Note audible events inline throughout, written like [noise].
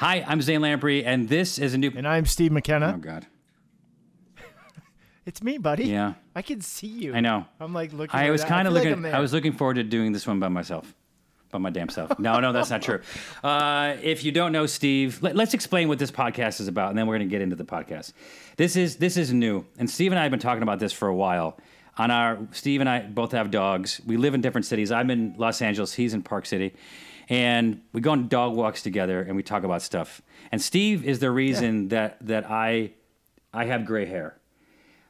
Hi, I'm Zane Lamprey, and this is a new. And I'm Steve McKenna. Oh God. [laughs] It's me, buddy. Yeah. I can see you. I know. I'm like looking. I was kind of like looking. I'm I was looking forward to doing this one by myself, by my damn self. No, no, that's not true. [laughs] Uh, if you don't know Steve, let, us explain what this podcast is about, and then we're going to get into the podcast. This is this is new, and Steve and I have been talking about this for a while. On our Steve and I both have dogs. We live in different cities. I'm in Los Angeles. He's in Park City, and we go on dog walks together, and we talk about stuff. And Steve is the reason that that I I have gray hair.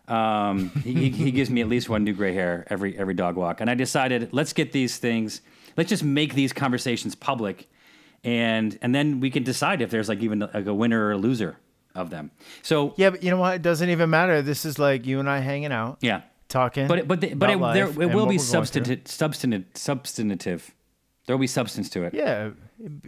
Um, he, he gives me at least one new gray hair every every dog walk, and I decided let's get these things, let's just make these conversations public, and and then we can decide if there's like even like a winner or a loser of them. So Yeah, but you know what? It doesn't even matter. This is like you and I hanging out, yeah, talking. but it, but the, but it, there it will be we're going through. substantive substantive substantive. There will be substance to it. Yeah,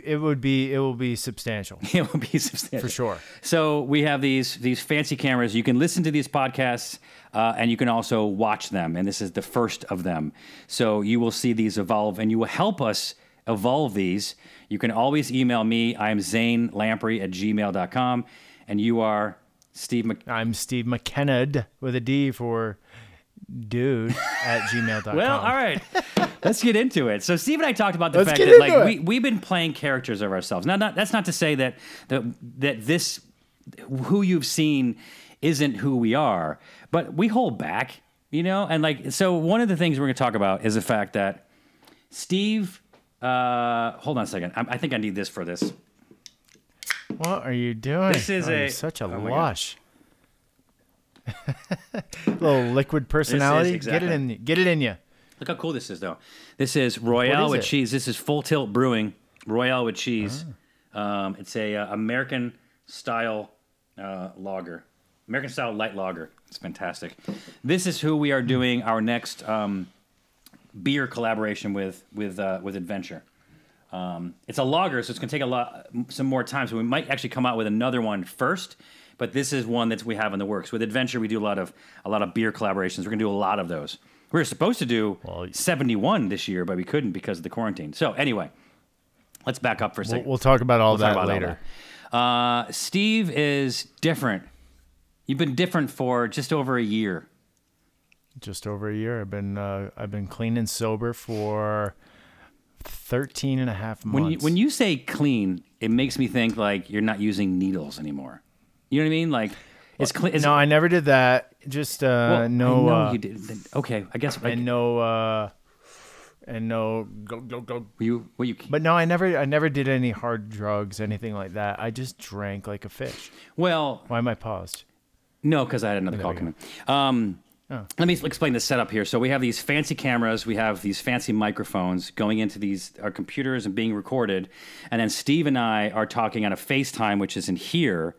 it, would be. It will be substantial [laughs] it will be substantial for sure. So we have these these fancy cameras. You can listen to these podcasts, uh, and you can also watch them. And this is the first of them. So you will see these evolve, and you will help us evolve these. You can always email me. I am Zane Lamprey at gmail.com. and you are Steve. Mc- I'm Steve McKenna with a D for dude at gmail.com. well, all right. [laughs] Let's get into it. So Steve and I talked about the Let's fact that like into we we've been playing characters of ourselves. Now, not, that's not to say that that that this who you've seen isn't who we are, but we hold back, you know. And like, so one of the things we're going to talk about is the fact that Steve. Uh, hold on a second. I, I think I need this for this. What are you doing? This is Oh, a- such a oh lush. [laughs] Little liquid personality. exactly- Get it in. Get it in you. Look how cool this is, though. This is Royale with it? cheese. This is Full Tilt Brewing Royale with cheese. Um, it's a uh, American style uh, lager, American style light lager. It's fantastic. This is who we are doing our next um, beer collaboration with with uh, with Adventure. Um, it's a lager, so it's going to take a lot, some more time. So we might actually come out with another one first. But this is one that we have in the works. With Adventure, we do a lot of a lot of beer collaborations. We're going to do a lot of those. We were supposed to do Well, 71 this year, but we couldn't because of the quarantine. So anyway, let's back up for a second. we'll talk about all We'll that about all later. that. Uh, Steve is different. You've been different for just over a year. Just over a year. I've been uh, I've been clean and sober for 13 and a half months. When you when you say clean, it makes me think like you're not using needles anymore. You know what I mean? Like it's clean. no, I never did that. Just uh, well, no. I know uh, you did. Okay, I guess. And no. Uh, and no. Go go go. you well you But no, I never I never did any hard drugs, anything like that. I just drank like a fish. well Why am I paused? no because I had another call coming. Um, Oh. Let me explain the setup here. So we have these fancy cameras, we have these fancy microphones going into these our computers and being recorded, and then Steve and I are talking on a FaceTime, which is in here,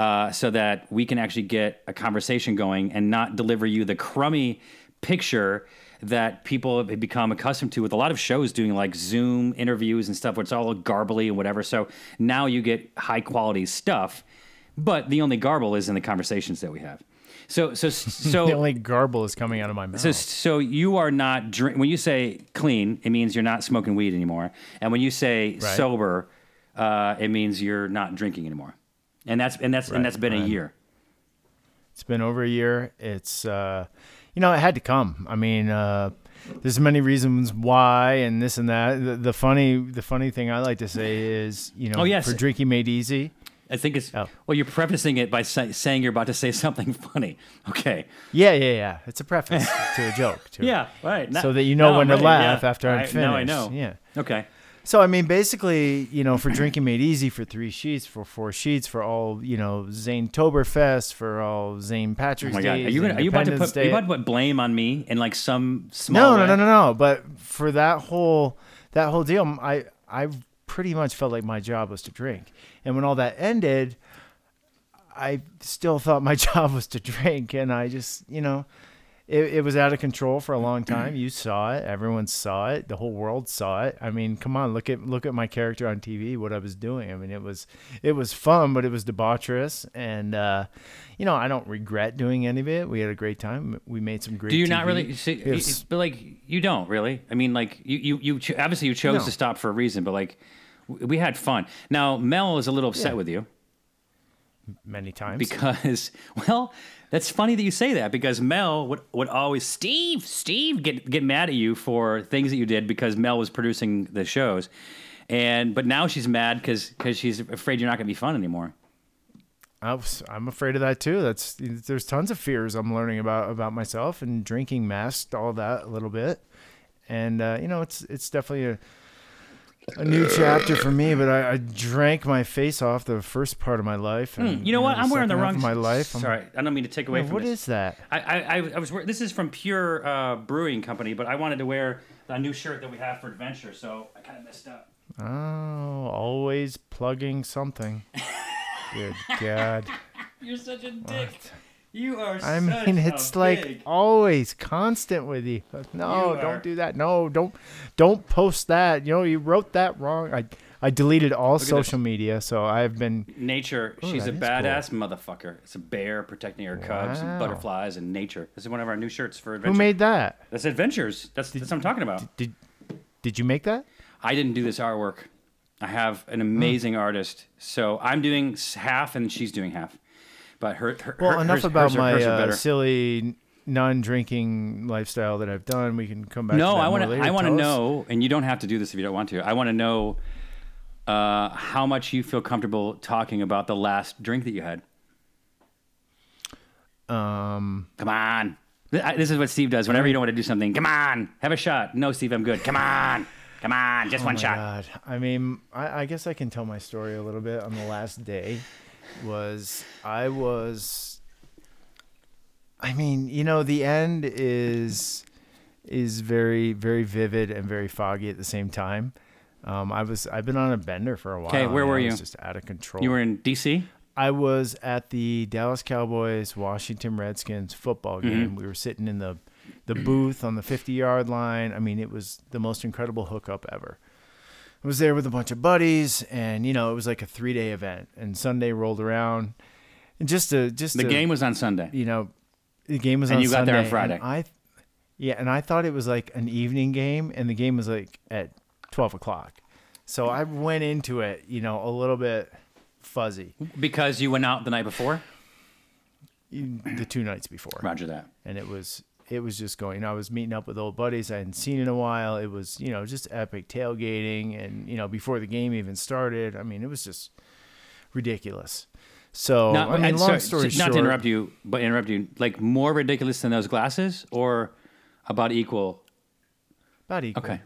uh, so that we can actually get a conversation going and not deliver you the crummy picture that people have become accustomed to with a lot of shows doing like Zoom interviews and stuff where it's all garbly and whatever. So now you get high quality stuff, but the only garble is in the conversations that we have. So so [laughs] so The only garble is coming out of my mouth. so, so you are not drink when you say clean, it means you're not smoking weed anymore, and when you say Right. sober, uh, it means you're not drinking anymore, and that's and that's and that's been a year. It's been over a year. It's uh, you know, it had to come. I mean, uh, there's many reasons why, and this and that. The, the funny, the funny thing I like to say is, you know, Oh, yes. for drinking made easy. I think it's Oh. well, you're prefacing it by say, saying you're about to say [laughs] something funny. Okay, Yeah, yeah, yeah. It's a preface [laughs] to a joke. To yeah, right. So that you know No, when to laugh yeah. after I'm Right, finished. Now I know. Yeah. Okay. So I mean, basically, you know, for drinking made easy for three sheets, for four sheets, for all you know, Zane Toberfest, for all Zane Oh Patrick's my God, Day. are you gonna, are you about to put are you about to put blame on me in like some small no, no, no, no, no. But for that whole that whole deal, I I pretty much felt like my job was to drink, and when all that ended, I still thought my [laughs] job was to drink, and I just you know. It, it was out of control for a long time. You saw it. Everyone saw it. The whole world saw it. I mean, come on, look at look at my character on TV. What I was doing. I mean, it was it was fun, but it was debaucherous. And uh, you know, I don't regret doing any of it. We had a great time. We made some great. Do you not really? See, was- but like you don't really. I mean, like you, you, you. Cho- obviously, you chose No. to stop for a reason, but like, We had fun. Now Mel is a little upset Yeah. with you many times. because, [laughs] well, that's funny that you say that because Mel would, would always Steve, Steve get get mad at you for things that you did because Mel was producing the shows, and but now she's mad because because she's afraid you're not going to be fun anymore. I I'm afraid of that too. That's there's tons of fears I'm learning about about myself and drinking masked all that a little bit, and uh, you know it's it's definitely a a new chapter for me. But I, I drank my face off the first part of my life. And, Hmm, You know what? I'm wearing the wrong. of my life. I'm- Sorry, I don't mean to take away Yeah, from what this. is that? I, I, I- was. This is from Pure uh, Brewing Company, but I wanted to wear a new shirt that we have for Adventure, so I kind of messed up. Oh, always plugging something. [laughs] Good God. You're such a dick. You are. I mean, it's like always constant with you. No, You don't do that. No, don't, don't post that. You know, you wrote that wrong. I, I deleted all this. social media, so I've been. nature. Ooh, She's a badass motherfucker. It's a bear protecting her cubs and butterflies and nature. This is one of our new shirts for adventures. Who made that? That's Adventures. That's, that's what I'm talking about. Did, did you make that? I didn't do this artwork. I have an amazing hmm. artist, so I'm doing half and she's doing half. But her, her Well, her- enough hers- about hers my uh, silly non-drinking lifestyle that I've done. We can come back. No, to that I want to. I want to know, and you don't have to do this if you don't want to. I want to know uh, how much you feel comfortable talking about the last drink that you had. Um, Come on. This is what Steve does whenever you don't want to do something. Come on, have a shot. No, Steve, I'm good. Come on, come on, just Oh one shot. God. I mean, I, I guess I can tell my story a little bit on the last day. Was I was I mean, you know, the end is is very, very vivid and very foggy at the same time. Um, I was I've been on a bender for a while. Okay, where were I you? just out of control. You were in D.C. I was at the Dallas Cowboys Washington Redskins football Mm-hmm. game. We were sitting in the the booth on the 50 yard line. I mean, it was the most incredible hookup ever. I was there with a bunch of buddies, and you know, it was like a three day event. And Sunday rolled around, and just to just The to, game was on Sunday. you know, the game was And on you got there on Sunday, Friday. I, yeah, and I thought it was like an evening game, and the game was like at 12 o'clock. So I went into it, you know, a little bit fuzzy. Because you went out the night before? the two nights before, Roger that. and it was it was just going. You know, I was meeting up with old buddies I hadn't seen in a while. It was you know just epic tailgating, and you know before the game even started. I mean, it was just ridiculous. So Not, I mean, and long story not short, to interrupt you, but interrupt you. Like more ridiculous than those glasses, or about equal? about equal. Okay.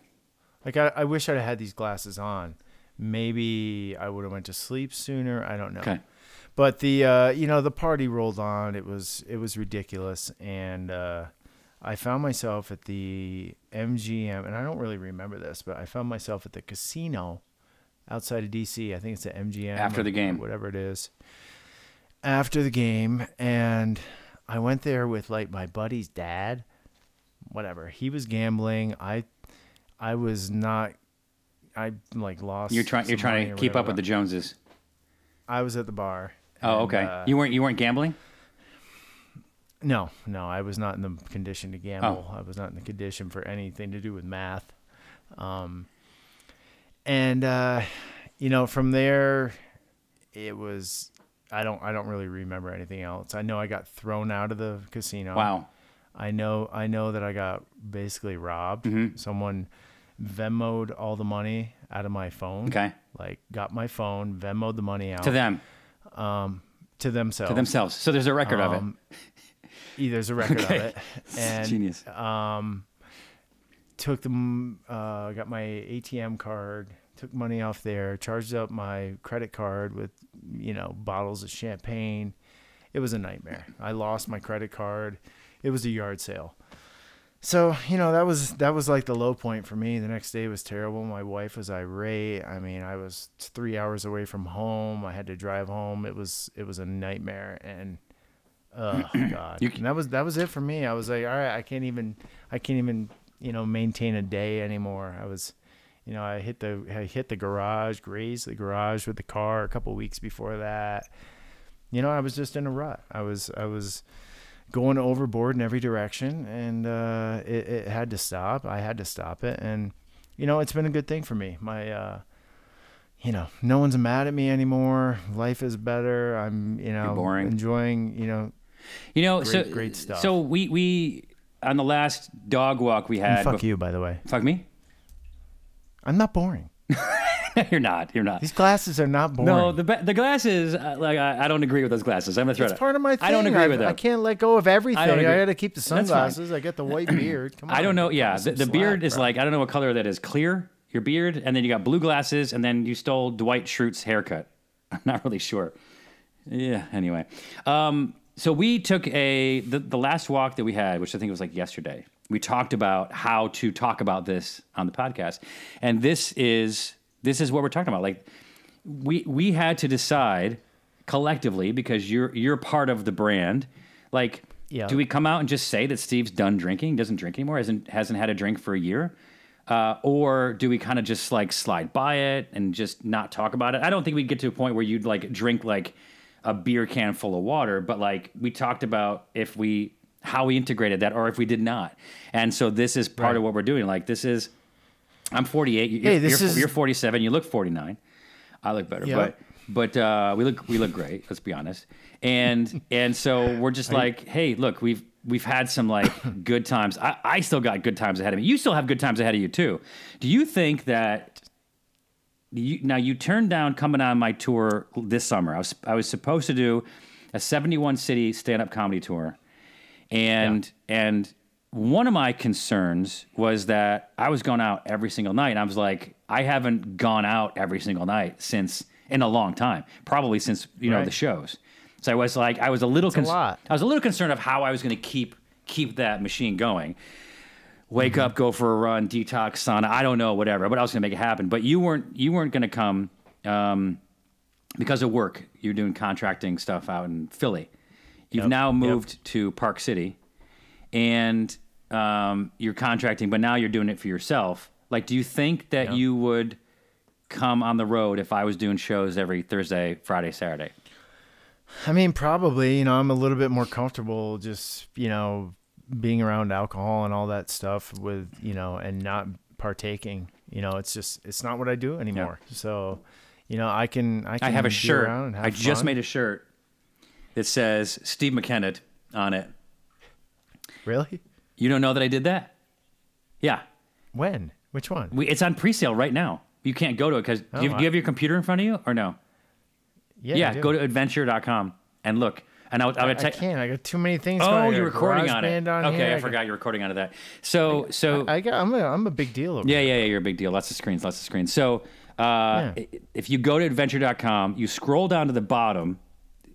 Like I, I wish I'd had these glasses on. Maybe I would have went to sleep sooner. I don't know. Okay. But the uh, you know the party rolled on. It was it was ridiculous, and uh, I found myself at the MGM, and I don't really remember this, but I found myself at the casino outside of DC. I think it's the MGM After the game. whatever it is. After the game, and I went there with like my buddy's dad. Whatever he was gambling. I I was not. I like lost. You're trying. You're trying to keep up with the Joneses. I was at the bar. Oh, and, okay. uh, you weren't. You weren't gambling. No, no, I was not in the condition to gamble. Oh. I was not in the condition for anything to do with math. Um, and uh, you know, from there, it was. I don't. I don't really remember anything else. I know I got thrown out of the casino. Wow. I know. I know that I got basically robbed. Mhm. Someone Venmoed all the money out of my phone. Okay. Like got my phone, Venmoed the money out To them. um, to themselves. To themselves. So there's a record of it. Yeah, there's a record Okay. of it. [laughs] And Genius. um, took them, uh, got my ATM card, took money off there, charged up my credit card with, you know, bottles of champagne. It was a nightmare. I lost my credit card. It was a yard sale. So, you know, that was that was like the low point for me. The next day was terrible. My wife was irate. I mean, I was 3 hours away from home. I had to drive home. It was it was a nightmare and oh [clears throat] god. And that was that was it for me. I was like, all right, I can't even I can't even, you know, maintain a day anymore. I was you know, I hit the I hit the garage, grazed the garage with the car a couple weeks before that. You know, I was just in a rut. I was I was going overboard in every direction, and uh, it, it had to stop. I had to stop it, and you know, it's been a good thing for me. My uh, you know, no one's mad at me anymore. Life is better. I'm, you know, boring. enjoying, you know, You know, Great- so great stuff. So we we on the last dog walk we and had. fuck bef- you, by the way. Fuck me. I'm not boring. [laughs] you're not. You're not. These glasses are not boring. No, the the glasses. Uh, like I, I don't agree with those glasses. I'm gonna throw it's it. part of my thing. I don't agree I, with that. I can't let go of everything. I, agree. got to keep the sunglasses. I get the white [clears throat] beard. Come on. I don't know. Yeah, the, the slack, beard is bro. like I don't know what color that is. Clear your beard, and then you got blue glasses, and then you stole Dwight Schrute's haircut. [laughs] I'm not really sure. Yeah. Anyway, um, so we took a the, the last walk that we had, which I think was like yesterday. We talked about how to talk about this on the podcast, and this is this is what we're talking about. Like we we had to decide collectively because you're you're part of the brand. Like, Yeah. do we come out and just say that Steve's done drinking, doesn't drink anymore, hasn't hasn't had a drink for a year? Uh, or do we kind of just like slide by it and just not talk about it? I don't think we'd get to a point where you'd like drink like a beer can full of water, but like we talked about if we how we integrated that or if we did not. And so this is part of what we're doing. Like this is I'm 48. You're, Hey, this you're, is- you're 47. You look 49. I look better, Yeah. but but uh, we look we look great. Let's be honest. And and so we're just [laughs] like, hey, look, we've we've had some like good times. I, I still got good times ahead of me. You still have good times ahead of you too. Do you think that? You, now you turned down coming on my tour this summer. I was I was supposed to do a 71 city stand up comedy tour, and and one of my concerns was that I was going out every single night. And I was like, I haven't gone out every single night since in a long time, probably since you know Right. the shows. So I was like, I was a little, a. I was a little concerned of how I was going to keep keep that machine going. Wake up, go for a run, detox, sauna. I don't know, whatever. But I was going to make it happen. But you weren't. You weren't going to come um, because of work. You're doing contracting stuff out in Philly. You've Yep, now yep. moved to Park City, and um, you're contracting, but now you're doing it for yourself. Like, do you think that Yeah. you would come on the road if I was doing shows every Thursday, Friday, Saturday? I mean, probably. You know, I'm a little bit more comfortable just you know being around alcohol and all that stuff with you know and not partaking. You know, it's just it's not what I do anymore. So, you know, I can I can I have a shirt. have I just made a shirt that says Steve McKenna on it. Really? You don't know that I did that? Yeah. When? Which one? We, it's on pre-sale right now. You can't go to it because do, you- Oh, do you have your computer in front of you or no? Yeah, Yeah, do. go to adventure.com and look. And I, I would I can't. I got too many things. Oh. I you're recording on it. On okay, here. I got- forgot you're recording onto that. So, so I got. I'm a. I'm a big deal. Over yeah, yeah, yeah, you're a big deal. Lots of screens, lots of screens. So, uh, Yeah. if you go to adventure.com, you scroll down to the bottom.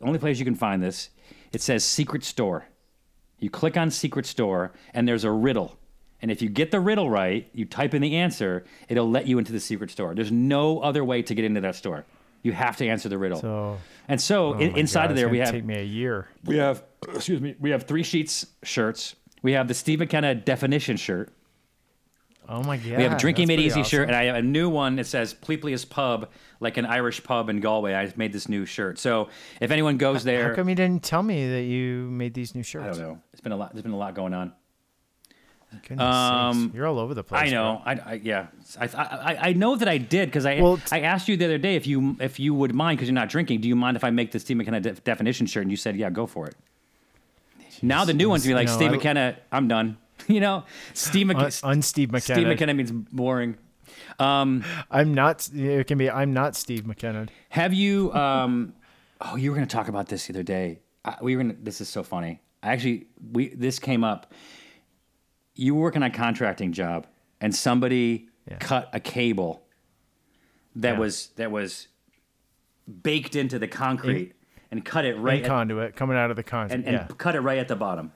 The only place you can find this, it says Secret Store. You click on Secret Store, and there's a riddle. And if you get the riddle right, you type in the answer, it'll let you into the secret store. There's no other way to get into that store. You have to answer the riddle. So and so oh in, my inside God, of it's there, we gonna have take me a year. we have excuse me, we have three sheets shirts. We have the Steve McKenna definition shirt. Oh my god. We have a drinking made easy shirt, and I have a new one that says Pleplius Pub, like an Irish pub in Galway. I made this new shirt. So if anyone goes there, How come you didn't tell me that you made these new shirts? I don't know. It's been a lot. There's been a lot going on. Goodness Um, sakes. You're all over the place. I know. I, I yeah. I, I I know that I did because I Well, I asked you the other day if you if you would mind because you're not drinking. Do you mind if I make the Steve McKenna de- definition shirt? And you said yeah, go for it. Now the new ones be like know, Steve I- McKenna. I'm done. [laughs] you know, Steve. McKenna. Un, un Steve McKenna. Steve McKenna means boring. I'm not. It can be. I'm not Steve McKenna. Have you? Um, [laughs] oh, you were going to talk about this the other day. I, we were. Gonna, this is so funny. I actually, we this came up. You were working on a contracting job, and somebody Yeah. cut a cable that Yeah. was that was baked into the concrete and cut it right In at, conduit coming out of the concrete and, and yeah. cut it right at the bottom.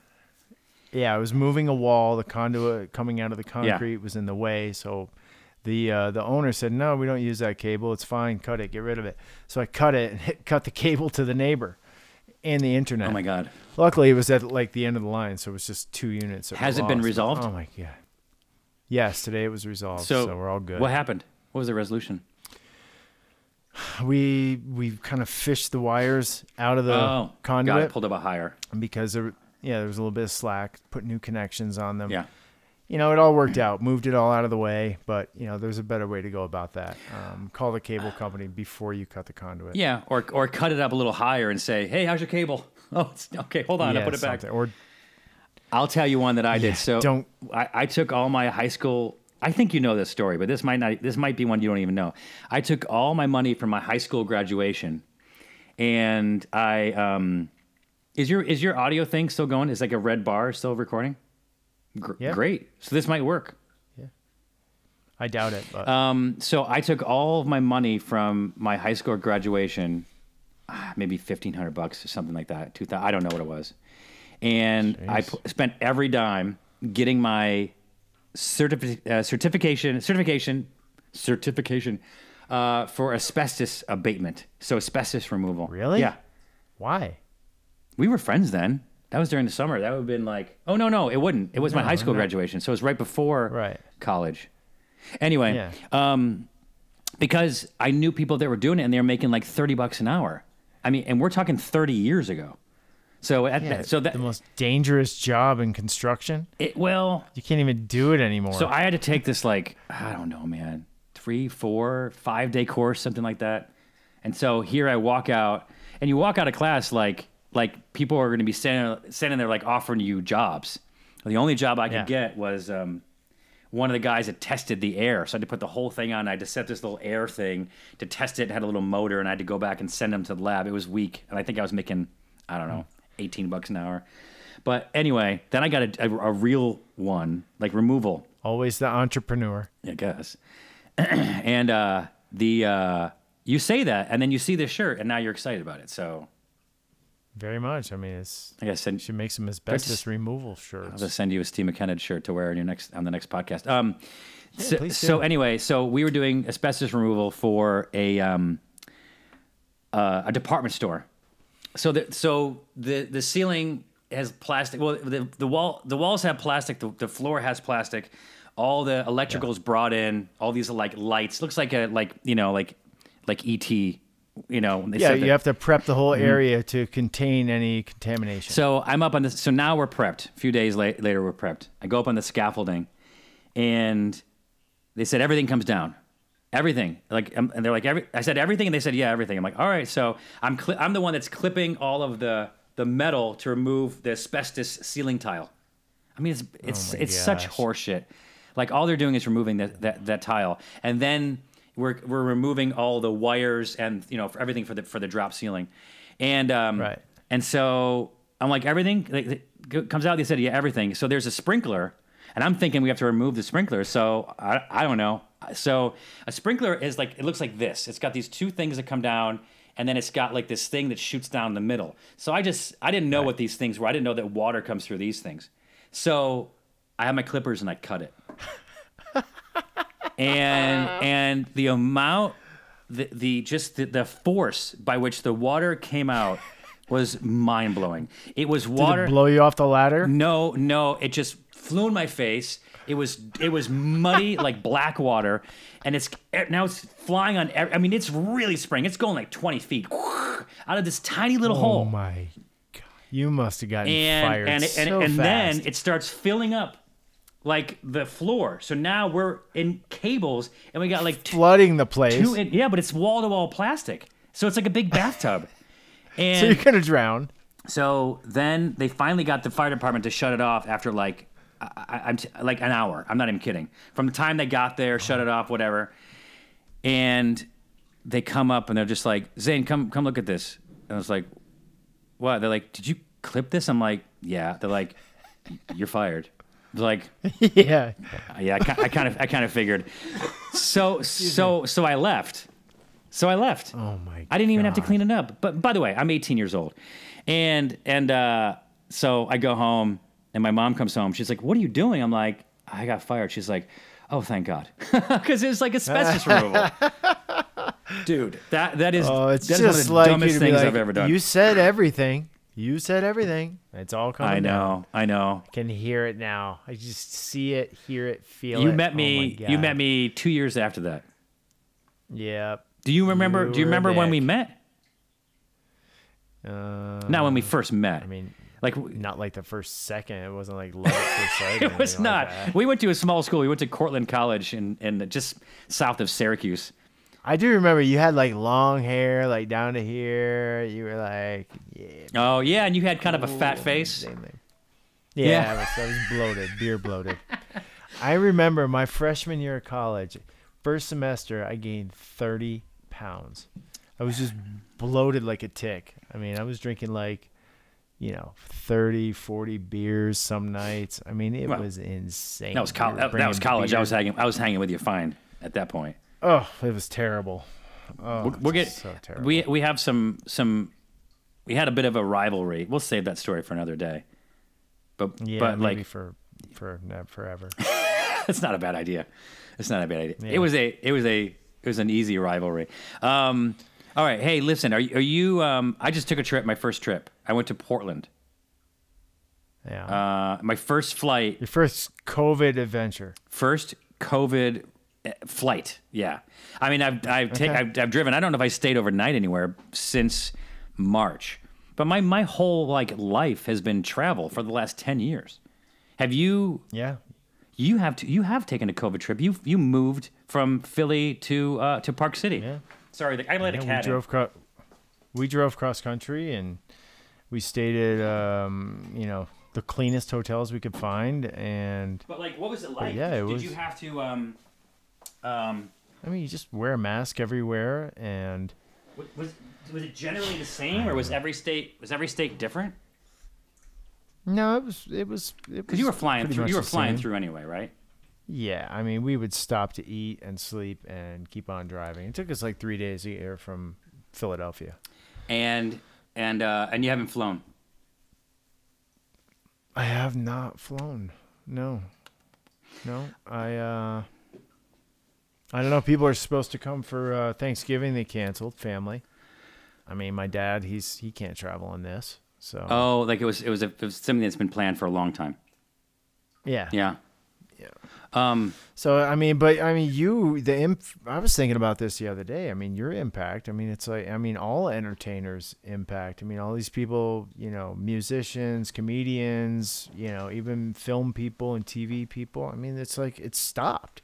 Yeah, I was moving a wall. The conduit coming out of the concrete was in the way, so the uh, the owner said, "No, we don't use that cable. It's fine. Cut it. Get rid of it." So I cut it and [laughs] hit, cut the cable to the neighbor and the internet. Oh my god! Luckily, it was at like the end of the line, so it was just two units. that were Has it been lost. resolved? Oh my god! Yes, today it was resolved, So, so, we're all good. What happened? What was the resolution? [sighs] we we kind of fished the wires out of the oh, got conduit it pulled up a higher. because there, yeah, there was a little bit of slack. Put new connections on them. Yeah. You know, it all worked out. Moved it all out of the way, but you know, there's a better way to go about that. Um, call the cable company before you cut the conduit. Yeah, or or cut it up a little higher and say, "Hey, how's your cable?" [laughs] Oh, it's, okay, hold on, I Yeah, put it back. Or I'll tell you one that I Yeah, did. So don't- I, I took all my high school. I think you know this story, but this might not. This might be one you don't even know. I took all my money from my high school graduation, and I um, is your is your audio thing still going? Is like a red bar still recording? Gr- Yeah. Great. So this might work. Yeah. I doubt it. But Um, so I took all of my money from my high school graduation, ah, maybe fifteen hundred bucks or something like that. Two thousand. I don't know what it was, and I Jeez. pu- spent every dime getting my certifi- uh, certification, certification, certification uh, for asbestos abatement. So asbestos removal. Really? Yeah. why? We were friends then. That was during the summer. That would have been like, oh no, no, it wouldn't. It was my No, high school no. graduation, so it was right before Right. college. Anyway, Yeah. um, because I knew people that were doing it and they were making like thirty bucks an hour. I mean, and we're talking thirty years ago. So at that, so that the most dangerous job in construction. it well, You can't even do it anymore. so I had to take this like I don't know, man, three, four, five day course, something like that. And so here I walk out, and you walk out of class like like people are going to be standing standing there like offering you jobs. The only job I could Yeah. get was um, one of the guys that tested the air. So I had to put the whole thing on. I had to set this little air thing to test it. It had a little motor, and I had to go back and send them to the lab. It was weak, and I think I was making I don't know, eighteen bucks an hour. But anyway, then I got a, a, a real one, like removal. Always the entrepreneur. I guess. [clears throat] and uh, the uh, you say that, and then you see this shirt, and now you're excited about it. So Very much. I mean, it's I guess send, you should make some asbestos just- removal shirts. I'll just send you a Steve McKenna shirt to wear in your next on the next podcast. Um, so, please do. so anyway, so we were doing asbestos removal for a um, uh, a department store. So the so the the ceiling has plastic. Well, the the wall the walls have plastic. The, the floor has plastic. All the electricals brought in. All these like lights. Looks like a like you know like like ET. You know. they yeah, you have to prep the whole area to contain any contamination. Mm-hmm. so I'm up on this. So now we're prepped. A few days la- later, we're prepped. I go up on the scaffolding, and they said everything comes down, everything. Like, um, and they're like, every. I said everything, and they said, yeah, everything. I'm like, all right. So I'm cli- I'm the one that's clipping all of the the metal to remove the asbestos ceiling tile. I mean, it's it's my it's such horseshit. Like all they're doing is removing that, that that tile, and then we're we're removing all the wires and you know for everything for the for the drop ceiling, and um, Right. and so I'm like, everything like, comes out. They said, yeah, everything. So there's a sprinkler, and I'm thinking we have to remove the sprinkler. So I, I don't know. So a sprinkler is like, it looks like this. It's got these two things that come down, and then it's got like this thing that shoots down the middle. So I just, I didn't know what these things were. I didn't know that water comes through these things. So I have my clippers and I cut it. [laughs] and [laughs] uh-huh. and the amount the, the just the, the force by which the water came out was mind blowing. It was Did water. it blow you off the ladder? no, no, it just flew in my face. It was it was muddy [laughs] like black water, and it's eh, now it's flying on. ev- I mean, it's really spraying. It's going like twenty feet [laughs] out of this tiny little oh hole. Oh my god! You must have gotten and fired and so and, and then it starts filling up like the floor. So now we're in cables, and we got like two, flooding the place. two in, yeah, but it's wall to wall plastic, so it's like a big bathtub. [laughs] And so you're gonna drown. so then they finally got the fire department to shut it off after like I, I'm t- like an hour. I'm not even kidding. From the time they got there, shut it off, whatever. And they come up and they're just like, Zane, come come look at this. And I was like, what? They're like, did you clip this? I'm like, yeah. They're like, you're fired. Like, [laughs] yeah. yeah, I, I kind of I kind of figured. So so so I left. So I left. Oh my. I didn't even have to clean it up. But by the way, I'm 18 years old, and and uh, so I go home, and my mom comes home. She's like, "What are you doing?" I'm like, "I got fired." She's like, "Oh, thank God," [laughs] because it was like asbestos removal. [laughs] Dude, that that is Oh, it's that is one of just the like dumbest things like, I've ever done. You said everything. You said everything. It's all coming I down. know, I know. Can hear it now. I just see it, hear it, feel You it. You met Oh me. my you met me two years after that. Yeah. Do you remember? You do you remember when we met? Uh, Not when we first met. I mean, Like Not like the first second. It wasn't like love at first [laughs] sight. it was anything like not. we went to a small school. We went to Cortland College in, in just south of Syracuse. I do remember you had like long hair, like down to here. You were like, yeah, Oh yeah, and you had kind of a fat face. Yeah, Yeah. I, was, I was bloated, beer bloated. I remember my freshman year of college, first semester, I gained 30 pounds. I was just bloated like a tick. I mean, I was drinking like, you know, 30, 40 beers some nights. I mean, it Well, was insane. That was college. That, that was college. I was hanging. I was hanging with you fine at that point. Oh, it was terrible. Oh, We'll, we'll get. so terrible. we we have some some. We had a bit of a rivalry. We'll save that story for another day. But yeah, but maybe like for for forever. [laughs] it's not a bad idea. It's not a bad idea. Yeah. It was a it was a it was an easy rivalry. Um, all right, hey, listen, are you- are you? Um, I just took a trip. My first trip. I went to Portland. Yeah. Uh, my first flight. Your first COVID adventure. First COVID flight. Yeah. I mean, I've I've, ta- Okay. I've I've driven. I don't know if I stayed overnight anywhere since March. But my my whole like life has been travel for the last ten years. Have you Yeah. you have to, you have taken a COVID trip? You you moved from Philly to uh, to Park City. Yeah. Sorry, the, I let a Yeah, we cat in. drove cro- we drove cross country and we stayed at um, you know the cleanest hotels we could find and But like, what was it like? yeah, it was Did was- you have to um um I mean you just wear a mask everywhere and was was it generally the same or was every state was every state different? no it was it was Because you were flying through. You were flying same. through anyway, right? yeah I mean we would stop to eat and sleep and keep on driving it took us like three days to get here from Philadelphia And and uh, and you haven't flown. I have not flown no no I uh I don't know. People are supposed to come for uh, Thanksgiving. They canceled. Family. I mean, my dad. He's he can't travel on this. So Oh, like it was it was, a, it was something that's been planned for a long time. yeah. Yeah. Yeah. Um. So I mean, but I mean, you the imp. I was thinking about this the other day. I mean, your impact. I mean, it's like I mean, all entertainers impact. I mean, all these people. You know, musicians, comedians. You know, even film people and TV people. I mean, it's like it's stopped.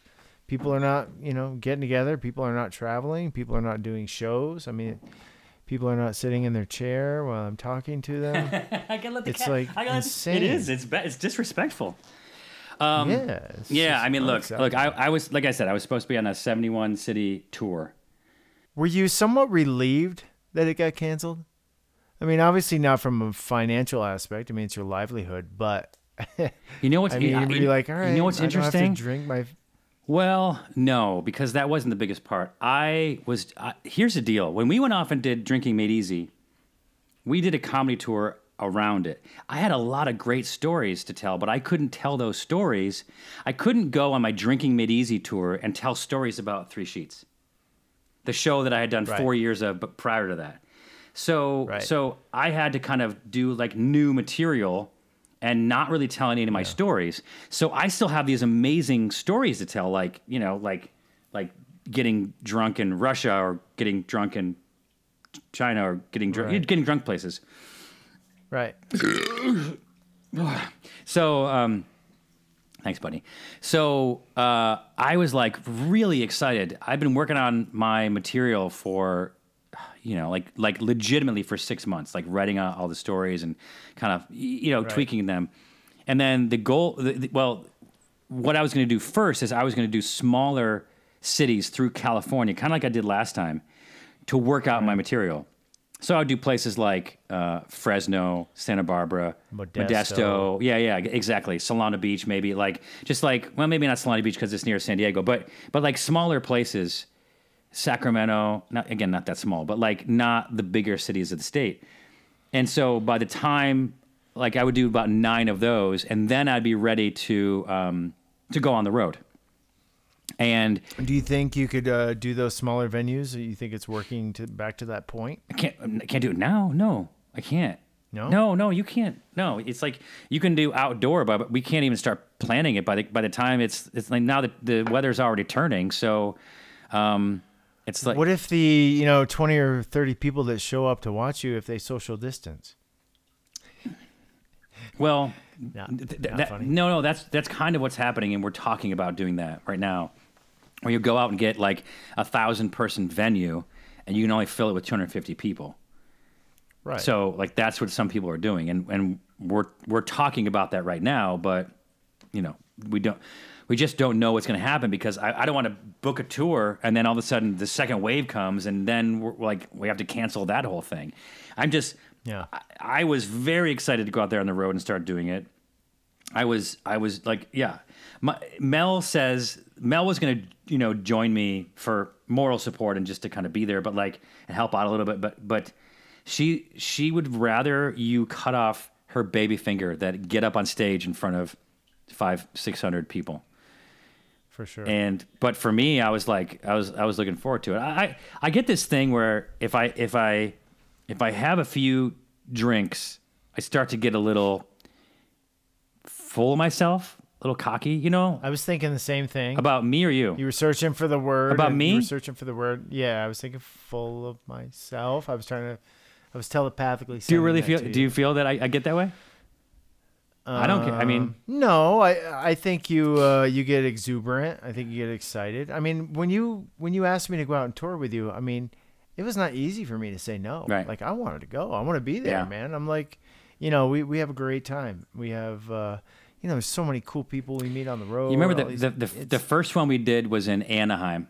People are not, you know, getting together. People are not traveling. People are not doing shows. I mean, people are not sitting in their chair while I'm talking to them. [laughs] I gotta let the It's cat. like I gotta, insane. It is. It's ba- it's disrespectful. Um, yeah. Yeah, I mean, look, look. I. I was like I said, I was supposed to be on a 71 city tour. Were you somewhat relieved that it got canceled? I mean, obviously not from a financial aspect. I mean, it's your livelihood, but You know what's? [laughs] I mean, you like, all right, you know what's I don't have to interesting? drink my. Well, no, because that wasn't the biggest part. I was. Uh, here's the deal: when we went off and did Drinking Made Easy, we did a comedy tour around it. I had a lot of great stories to tell, but I couldn't tell those stories. I couldn't go on my Drinking Made Easy tour and tell stories about Three Sheets, the show that I had done Right. four years of, but prior to that. So, Right. so I had to kind of do like new material and not really tell any of my stories. So I still have these amazing stories to tell, like you know, like like getting drunk in Russia or getting drunk in China or getting drunk, Right. getting drunk places. Right. [sighs] So, um, thanks, buddy. So, uh, I was like really excited. I've been working on my material for, you know, like like legitimately for six months, like writing out all the stories and kind of, you know, Right. tweaking them. And then the goal, the, the- well, what I was going to do first is I was going to do smaller cities through California, kind of like I did last time, to work out my material. So I would do places like uh, Fresno, Santa Barbara, Modesto. Modesto. Yeah, yeah, exactly. Solana Beach, maybe like just like well, maybe not Solana Beach because it's near San Diego, but but like smaller places, Sacramento. Not again, not that small, but like not the bigger cities of the state. And so by the time like I would do about nine of those, and then I'd be ready to um, to go on the road. And Do you think you could uh, do those smaller venues? Or you think it's working to back to that point? I can't I can't do it now. No, I can't. No? no, no, you can't. No, it's like you can do outdoor, but we can't even start planning it by the by the time it's it's like now that the weather's already turning. So, um, it's like What if the you know twenty or thirty people that show up to watch you if they social distance? Well, Not- th- th- not that- no, no, that's that's kind of what's happening, and we're talking about doing that right now. Where you go out and get like a thousand person venue, and you can only fill it with 250 people. Right. So like that's what some people are doing, and and we're we're talking about that right now, but you know we don't. We just don't know what's going to happen because I, I don't want to book a tour and then all of a sudden the second wave comes and then we're like we have to cancel that whole thing. I'm just Yeah. I, I was very excited to go out there on the road and start doing it. I was I was like yeah. My, Mel says Mel was going to you know join me for moral support and just to kind of be there, but like and help out a little bit. But but she she would rather you cut off her baby finger than get up on stage in front of five six hundred people. For sure. And but for me, I was like, I was I was looking forward to it. I I, I get this thing where if I if I if I have a few drinks, I start to get a little full of myself, a little cocky, you know, I was thinking the same thing. about me or you. you were searching for the word About me? You were searching for the word. Yeah, I was thinking full of myself. I was trying to. I was telepathically. Do you really feel? Do you feel that I, I get that way? I don't care. I mean, Um, no, I I think you uh, you get exuberant. I think you get excited. I mean, when you when you asked me to go out and tour with you, I mean, it was not easy for me to say no. Right. Like I wanted to go. I want to be there, Yeah. man. I'm like, you know, we we have a great time. We have. Uh, you know, there's so many cool people we meet on the road. You remember all the, these- the, the, the first one we did was in Anaheim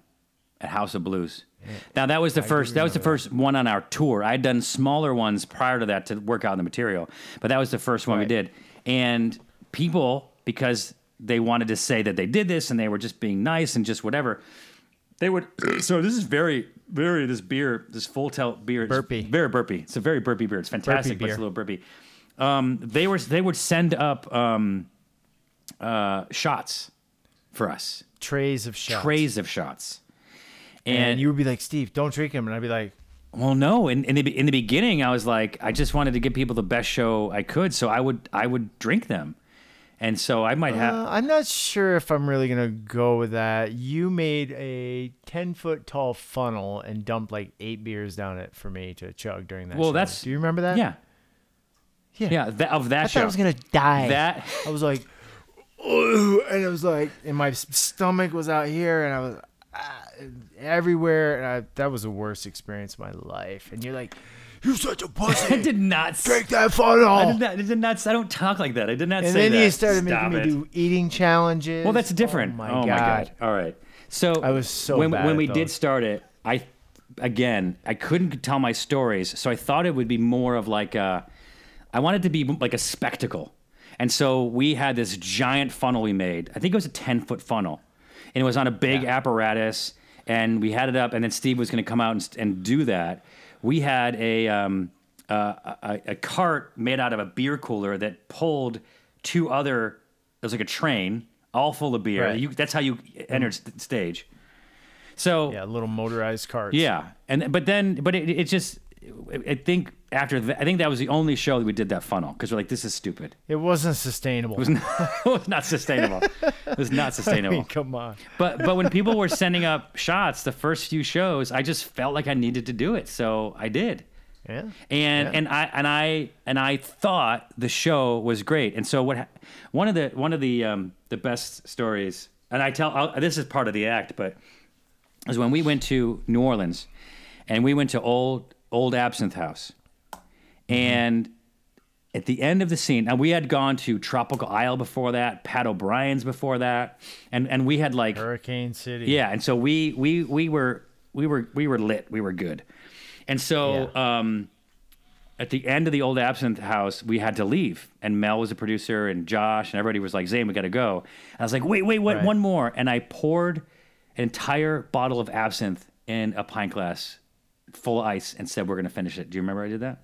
at House of Blues. Now that was the first that was the first one on our tour. I had done smaller ones prior to that to work out the material, but that was the first one we did. And people because they wanted to say that they did this and they were just being nice and just whatever. They would [clears throat] so this is very very this beer this Full Tilt beer Burpy. very burpy. It's a very burpy beer. It's fantastic, but it's a little burpy. Um, they were they would send up um, uh, shots for us trays of shots. trays of shots. and, And, you would be like, Steve, don't drink them, and I'd be like, well, no, in, in the in the beginning, I was like, I just wanted to give people the best show I could, so I would I would drink them, and so I might have. Uh, I'm not sure if I'm really gonna go with that. You made a ten foot tall funnel and dumped like eight beers down it for me to chug during that. Well, show. that's- Do you remember that? yeah, yeah. yeah, that, of that I show. thought I was gonna die. That I was like, and it was like, and my stomach was out here, and I was ah, everywhere, and I, that was the worst experience of my life. And you're like, "You're such a [laughs] pussy. I did not. Drink that funnel." I did not. I did not. I don't talk like that. I did not say that. and say then that. you started Stop making me do eating challenges. Well, that's different. Oh my, oh god. my god! All right. So I was so when when we did start it, I again I couldn't tell my stories, so I thought it would be more of like a. I wanted to be like a spectacle, and so we had this giant funnel we made. I think it was a ten foot funnel, and it was on a big apparatus, and we had it up, and then Steve was going to come out and, and do that. We had a. Um, uh, a, a cart made out of a beer cooler that pulled two other. It was like a train, all full of beer. Right. You, that's how you entered st- stage. So Yeah, little motorized carts. yeah, and but then but it, it just I think after that I think that was the only show that we did that funnel because we're like this is stupid. It wasn't sustainable. It was not, [laughs] it was not sustainable. It was not [laughs] I sustainable. mean, come on. But but when people were sending up shots the first few shows, I just felt like I needed to do it, so I did. Yeah. and Yeah. and I and I and I thought the show was great. And so what? One of the one of the um, the best stories, and I tell I'll, this is part of the act, but is when we went to New Orleans, and we went to old old Absinthe House, and at the end of the scene, and we had gone to Tropical Isle before that, Pat O'Brien's before that, and and we had like Hurricane City. yeah, and so we we we were we were we were lit. We were good. And so um, at the end of the old absinthe house, we had to leave. And Mel was a producer, and Josh, and everybody was like, "Zane, we got to go." And I was like, "Wait, wait, wait, Right. one more!" And I poured an entire bottle of absinthe in a pint glass full of ice and said, "We're going to finish it." Do you remember I did that?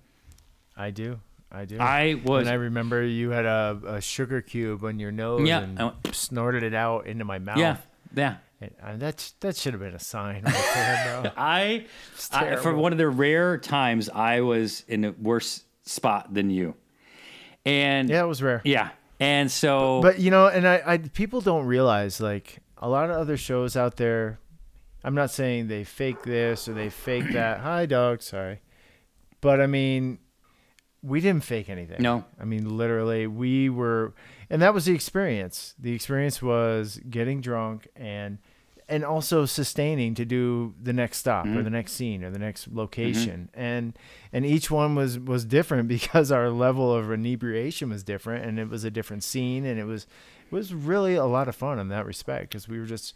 I do. I do. I was and I remember you had a, a sugar cube on your nose Yeah, and went- snorted it out into my mouth. yeah, yeah. And, uh, that that should have been a sign right there, bro. [laughs] I, I for one of the rare times I was in a worse spot than you, and yeah, it was rare. yeah, and so But you know, and I, I people don't realize like a lot of other shows out there. I'm not saying they fake this or they fake that. Hi, dog. Sorry, but I mean, we didn't fake anything. No. I mean, literally, we were, and that was the experience. The experience was getting drunk and and also sustaining to do the next stop Mm-hmm. or the next scene or the next location and and each one was was different [laughs] because our level of inebriation was different and it was a different scene and it was it was really a lot of fun in that respect because we were just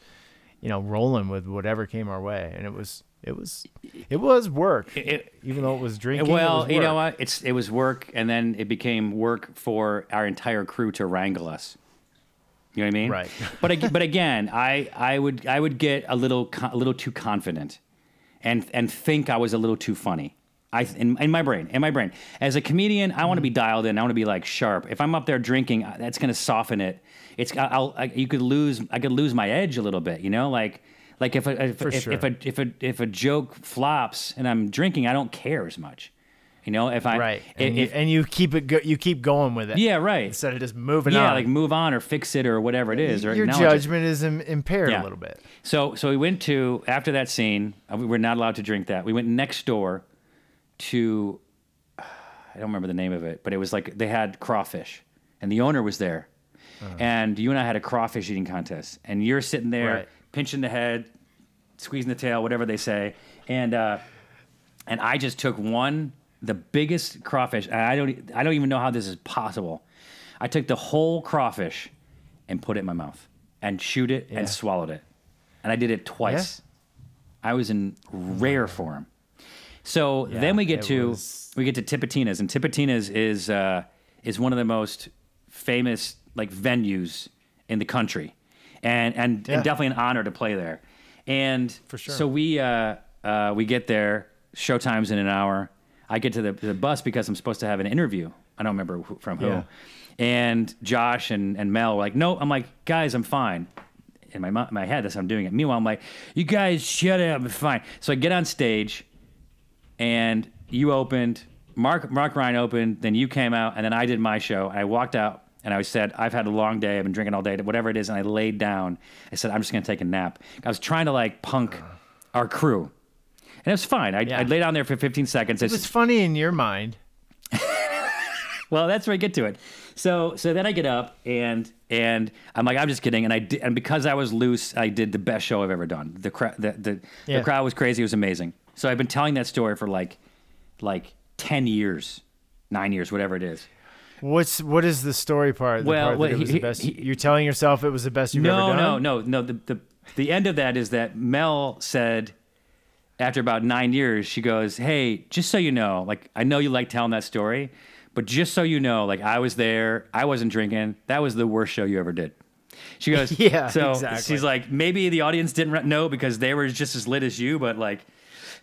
you know rolling with whatever came our way and it was it was it was work It- even though it was drinking well, was you know what? It's it was work, and then it became work for our entire crew to wrangle us. You know what I mean? Right. [laughs] But but again, I I would I would get a little a little too confident, and and think I was a little too funny. I in, in my brain in my brain as a comedian, I want to be dialed in. I want to be like sharp. If I'm up there drinking, uh, that's going to soften it. It's I'll I, you could lose I could lose my edge a little bit. You know, like. Like if a, if, if, sure. if a if a if a joke flops and I'm drinking, I don't care as much. You know, if I right if, and, you, and you keep it go, you keep going with it yeah, right. instead of just moving Yeah, on like move on or fix it or whatever it is. Or your judgment is impaired Yeah. a little bit So so we went to after that scene. uh, We were not allowed to drink that. We went next door to I don't remember the name of it, but it was like they had crawfish, and the owner was there, Uh-huh. and you and I had a crawfish eating contest, and you're sitting there Right. Pinching the head, squeezing the tail, whatever they say, and uh, and I just took one, the biggest crawfish. And I don't I don't even know how this is possible. I took the whole crawfish and put it in my mouth and chewed it Yeah. and swallowed it, and I did it twice. I was in rare form. So Yeah, then we get to was- we get to Tipitina's, and Tipitina's is uh, is one of the most famous like venues in the country, and and, Yeah. and definitely an honor to play there. And For sure. so we uh, uh, we get there. Showtime's in an hour. I get to the, the bus because I'm supposed to have an interview. I don't remember who, from who. Yeah. And Josh and, and Mel were like, no. I'm like, guys, I'm fine. In my, my head, that's how I'm doing it. Meanwhile, I'm like, you guys shut up. I'm fine. So I get on stage and you opened, Mark Mark Ryan opened, then you came out, and then I did my show. And I walked out and I said, I've had a long day, I've been drinking all day, whatever it is, and I laid down. I said, I'm just gonna take a nap. I was trying to like punk uh-huh. our crew. And it was fine. I, Yeah. I lay down there for 15 seconds. it was funny in your mind [laughs] well, that's where I get to it. So so then I get up and and I'm like I'm just kidding and I did, and because I was loose I did the best show I've ever done. The crowd the the, Yeah. the crowd was crazy. It was amazing. So I've been telling that story for like like 10 years, 9 years, whatever it is. What's what is the story part? The Well, part was he- the best. he- you're telling yourself it was the best you've no, ever done. no, no, no. The, the the end of that is that Mel said after about nine years, she goes, "Hey, just so you know, like I know you like telling that story, but just so you know, like I was there, I wasn't drinking. That was the worst show you ever did." She [laughs] goes, Yeah, So exactly. she's like, maybe the audience didn't know because they were just as lit as you, but like,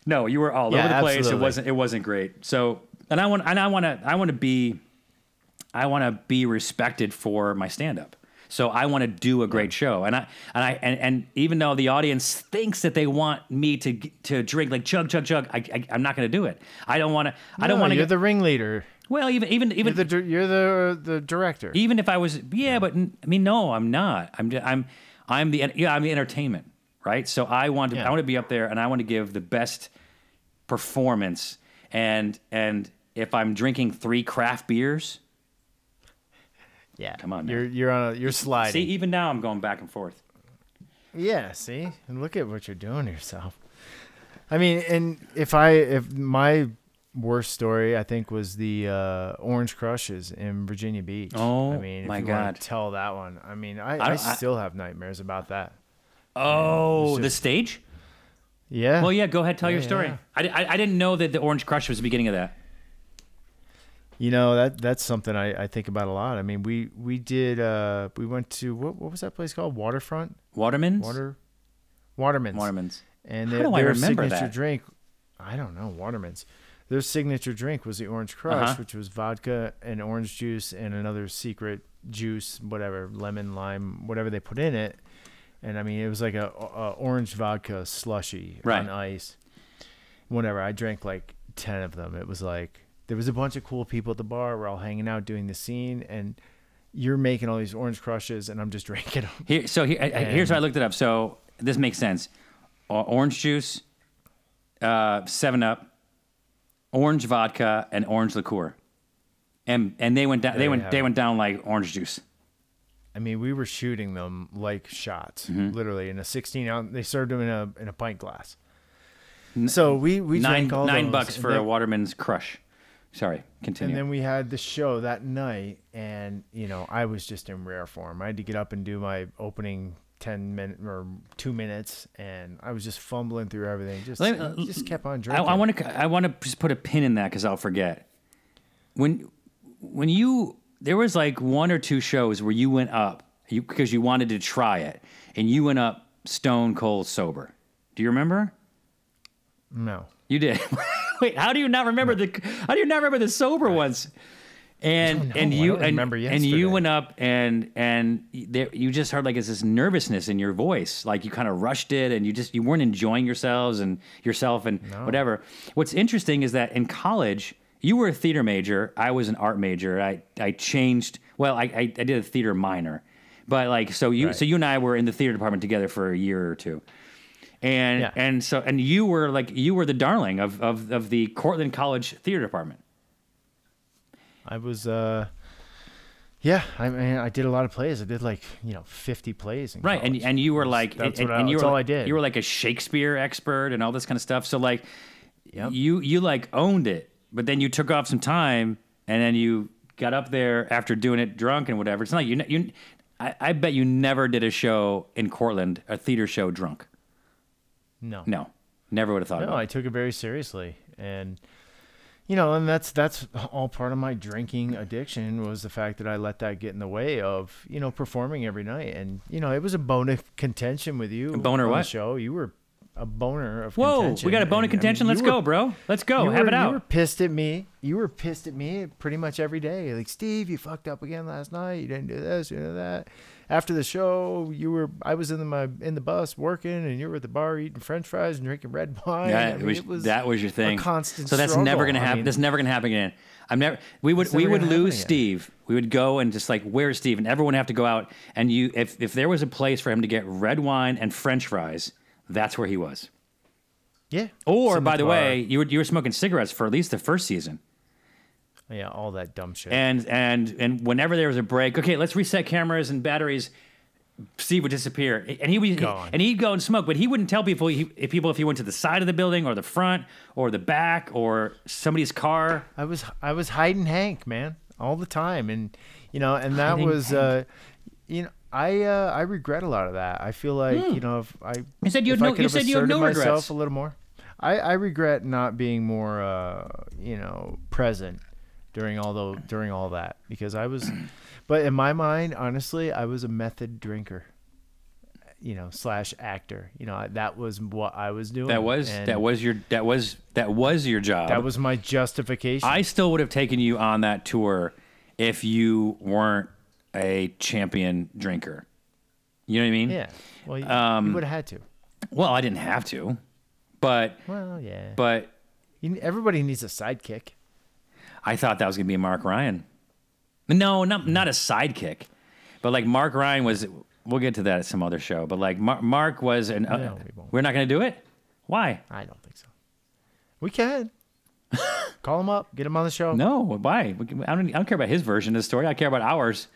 no, you were all Yeah, over the place. It wasn't. It wasn't great. So, and I want, and I want to, I want to be I want to be respected for my stand up. So I want to do a great show. And I and I and, and even though the audience thinks that they want me to to drink like chug chug chug, I, I I'm not going to do it. I don't want to I don't want to You're get the ringleader. Well, even even even You're the you're the the director. even if I was yeah, but I mean no, I'm not. I'm I'm I'm the yeah, I'm the entertainment, right? So I want to Yeah. I want to be up there and I want to give the best performance and and if I'm drinking 3 craft beers, yeah, Come on now. You're you're on a you're sliding. see even now I'm going back and forth. Yeah, see, and look at what you're doing to yourself. I mean, and if I if my worst story I think was the uh, Orange Crushes in Virginia Beach. Oh, I mean, if my you God. tell that one. I mean, I, I- I, I- still have nightmares about that. Oh, it's the just- stage? Yeah. Well, yeah, go ahead, tell your story. yeah. I, I, I didn't know that the Orange Crush was the beginning of that. You know that that's something I, I think about a lot. I mean, we we did uh we went to what what was that place called? Waterfront Waterman's? Water Waterman's. Waterman's. And How their, I their remember signature that? drink, I don't know, Waterman's. Their signature drink was the Orange Crush, Uh-huh. which was vodka and orange juice and another secret juice, whatever, lemon, lime, whatever they put in it. And I mean, it was like a, a orange vodka slushy Right. on ice. Whatever. I drank like 10 of them. It was like, there was a bunch of cool people at the bar. We're all hanging out doing the scene. And you're making all these orange crushes, and I'm just [laughs] drinking them. Here, so here, I- here's And- how I looked it up. So this makes sense. Orange juice, uh, Seven Up, orange vodka, and orange liqueur. and and they went down. They went they it. went down like orange juice. I mean, we were shooting them like shots, Mm-hmm. literally in a 16 ounce. They served them in a in a pint glass. So we we nine drank all nine those, bucks for then- a Waterman's Crush. Sorry, continue. And then we had the show that night, and you know, I was just in rare form. I had to get up and do my opening ten minute or two minutes, and I was just fumbling through everything. Just me- uh, just kept on I, drinking. I want to I want to just put a pin in that because I'll forget. When when you there was like one or two shows where you went up you because you wanted to try it and you went up stone cold sober. Do you remember? no. You did. [laughs] [laughs] Wait, how do you not remember the? How do you not remember the sober ones? And and you and, and you went up and and there, you just heard like it's this nervousness in your voice, like you kind of rushed it and you just you weren't enjoying yourselves and yourself and whatever. What's interesting is that in college you were a theater major, I was an art major. I I changed. Well, I I, I did a theater minor, but like so you Right. so you and I were in the theater department together for a year or two and Yeah. and so and you were like you were the darling of of of the Cortland College theater department. I was uh yeah, I mean I did a lot of plays. I did like, you know, 50 plays in Right, and college. and you were like, that's and, what I- and you that's were all like- I did. You were like a Shakespeare expert and all this kind of stuff. So like, Yep. you you like owned it, but then you took off some time, and then you got up there after doing it drunk and whatever. It's not like you you. I, I bet you never did a show in Cortland, a theater show drunk. No. No, never would have thought No, about I took it very seriously, and you know, and that's that's all part of my drinking addiction was the fact that I let that get in the way of you know performing every night, and you know, it was a bone of contention with you. A boner on the what? show you were a boner of Whoa, contention. we got a bone of and, I mean, contention. Let's were- go, bro. Let's go. Have were, it out. You were pissed at me. You were pissed at me pretty much every day. Like Steve, you fucked up again last night. You didn't do this, you didn't that. After the show, you were I was in the my in the bus working, and you were at the bar eating French fries and drinking red [laughs] wine. Yeah, I mean, was, that was your thing. Constant so that's never gonna I happen. mean, that's never gonna happen again. I'm never. We would we would lose. Steve. We would go and just like where's Steve, and everyone have to go out. And you, if if there was a place for him to get red wine and French fries, that's where he was. yeah. Or by the way, you were you were smoking cigarettes for at least the first season. yeah, all that dumb shit. And and and whenever there was a break, okay, let's reset cameras and batteries. Steve would disappear, and he would Gone. and he'd go and smoke, but he wouldn't tell people he, if people if he went to the side of the building or the front or the back or somebody's car. I was I was hiding Hank, man, all the time, and you know, and that Hiding was, uh, you know, I uh, I regret a lot of that. I feel like you know if I. You said you had no- you said you asserted no myself regrets. a little more. I, I regret not being more uh, you know present during all the during all that because I was, [clears throat] but in my mind, honestly, I was a method drinker. You know, slash actor. You know, that was what I was doing. That was and that was your that was that was your job. that was my justification. I still would have taken you on that tour if you weren't a champion drinker. You know what I mean? yeah. Well, you, Um, you would have had to. Well, I didn't have to, but Well, yeah. but You- everybody needs a sidekick. I thought that was gonna be Mark Ryan. No, not not a sidekick, but like Mark Ryan was. We'll get to that at some other show. But like Mar- Mark was an. Uh, No, we we're not gonna do it. Why? I don't think so. We can [laughs] call him up, get him on the show. No, why? I don't. I don't care about his version of the story. I care about ours.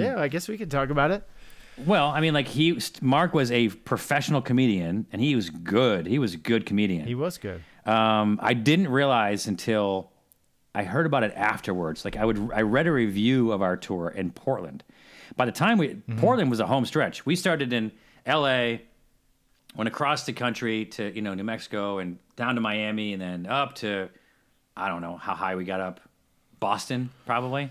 Yeah, I guess we could talk about it. Well, I mean, like he, Mark was a professional comedian, and he was good. He was a good comedian. He was good. Um, I didn't realize until I heard about it afterwards. Like I would, I read a review of our tour in Portland. By the time we, Portland was a home stretch. We started in L.A., went across the country to you know New Mexico and down to Miami, and then up to I don't know how high we got up, Boston probably,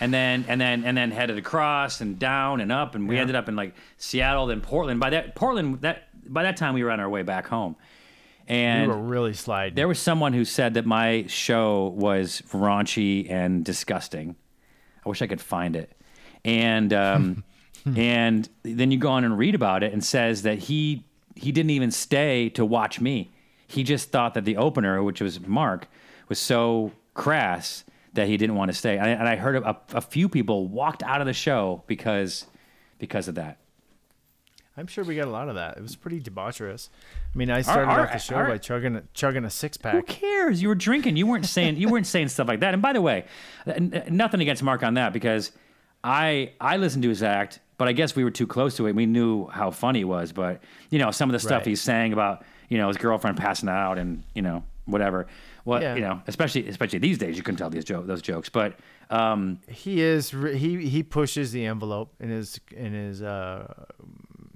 and then and then and then headed across and down and up, and we Yeah. ended up in like Seattle, then Portland. By that Portland that by that time we were on our way back home, And We were really sliding. there was someone who said that my show was raunchy and disgusting. I wish I could find it. And um, [laughs] and then you go on and read about it and says that he he didn't even stay to watch me. He just thought that the opener, which was Mark, was so crass that he didn't want to stay. And I, and I heard a, a few people walked out of the show because because of that. I'm sure we got a lot of that. It was pretty debaucherous. I mean, I started our- off the show our- by chugging a, chugging a six Who pack. cares? You were drinking. You weren't saying you weren't saying stuff like that. And by the way, n- nothing against Mark on that because I I listened to his act, but I guess we were too close to it. We knew how funny he was, but you know some of the stuff Right. he's saying about you know his girlfriend passing out and you know whatever. What Yeah. you know, especially especially these days, you can tell these joke those jokes. But um, He is he he pushes the envelope in his in his uh,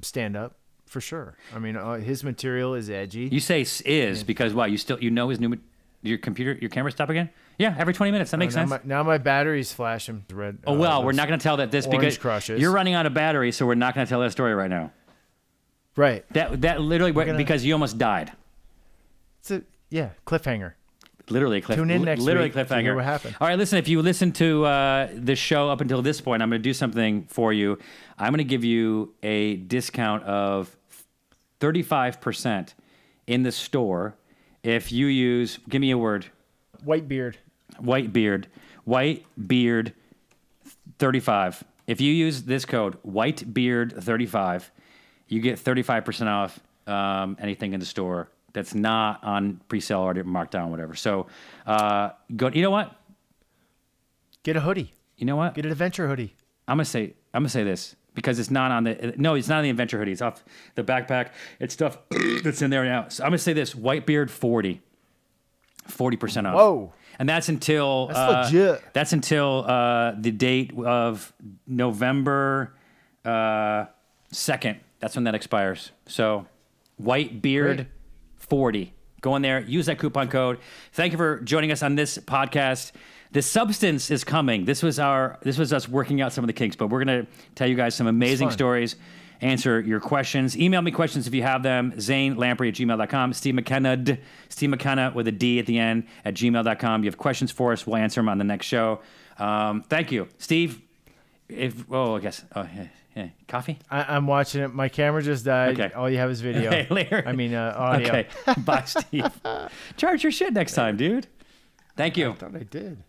stand up for sure. I mean, uh, his material is edgy. you say is because why you still you know his new your computer your camera stop again? Yeah, every twenty minutes. That makes now sense. My, now my battery's flashing red. Oh uh, well, we're not going to tell that this because crushes. you're running out of battery, so we're not going to tell that story right now. right. That that literally gonna- because you almost died. It's a yeah cliffhanger. Literally cliff. Tune in next literally week to hear what happened. All right, listen. If you listen to uh, the show up until this point, I'm going to do something for you. I'm going to give you a discount of 35 percent in the store if you use. Give me a word. White beard. White beard. White beard. 35. If you use this code white beard 35, you get 35% off um, anything in the store that's not on pre-sale or markdown, or whatever. So, uh, go. You know what? Get a hoodie. You know what? Get an adventure hoodie. I'm gonna say. I'm gonna say this because it's not on the. No, it's not on the adventure hoodie. It's off the backpack. It's stuff [coughs] that's in there now. So I'm gonna say this: Whitebeard forty. 40% off. Whoa. And that's until that's, uh, that's until uh, the date of November uh, second. Uh, that's when that expires. So, white beard. 40. Go in there, use that coupon code. Thank you for joining us on this podcast. The substance is coming. This was our this was us working out some of the kinks, but we're gonna tell you guys some amazing stories, answer your questions. Email me questions if you have them. Zane Lamprey at gmail.com, Steve McKenna, Steve McKenna with a D at the end at gmail.com. You have questions for us, we'll answer them on the next show. Um, thank you. Steve, if oh I guess oh yeah yeah. coffee? I, I'm watching it. My camera just died. Okay. All you have is video. [laughs] Okay, later. I mean, uh, audio. Okay. Bye, Steve. [laughs] Charge your shit next time, dude. Thank you. I thought I did.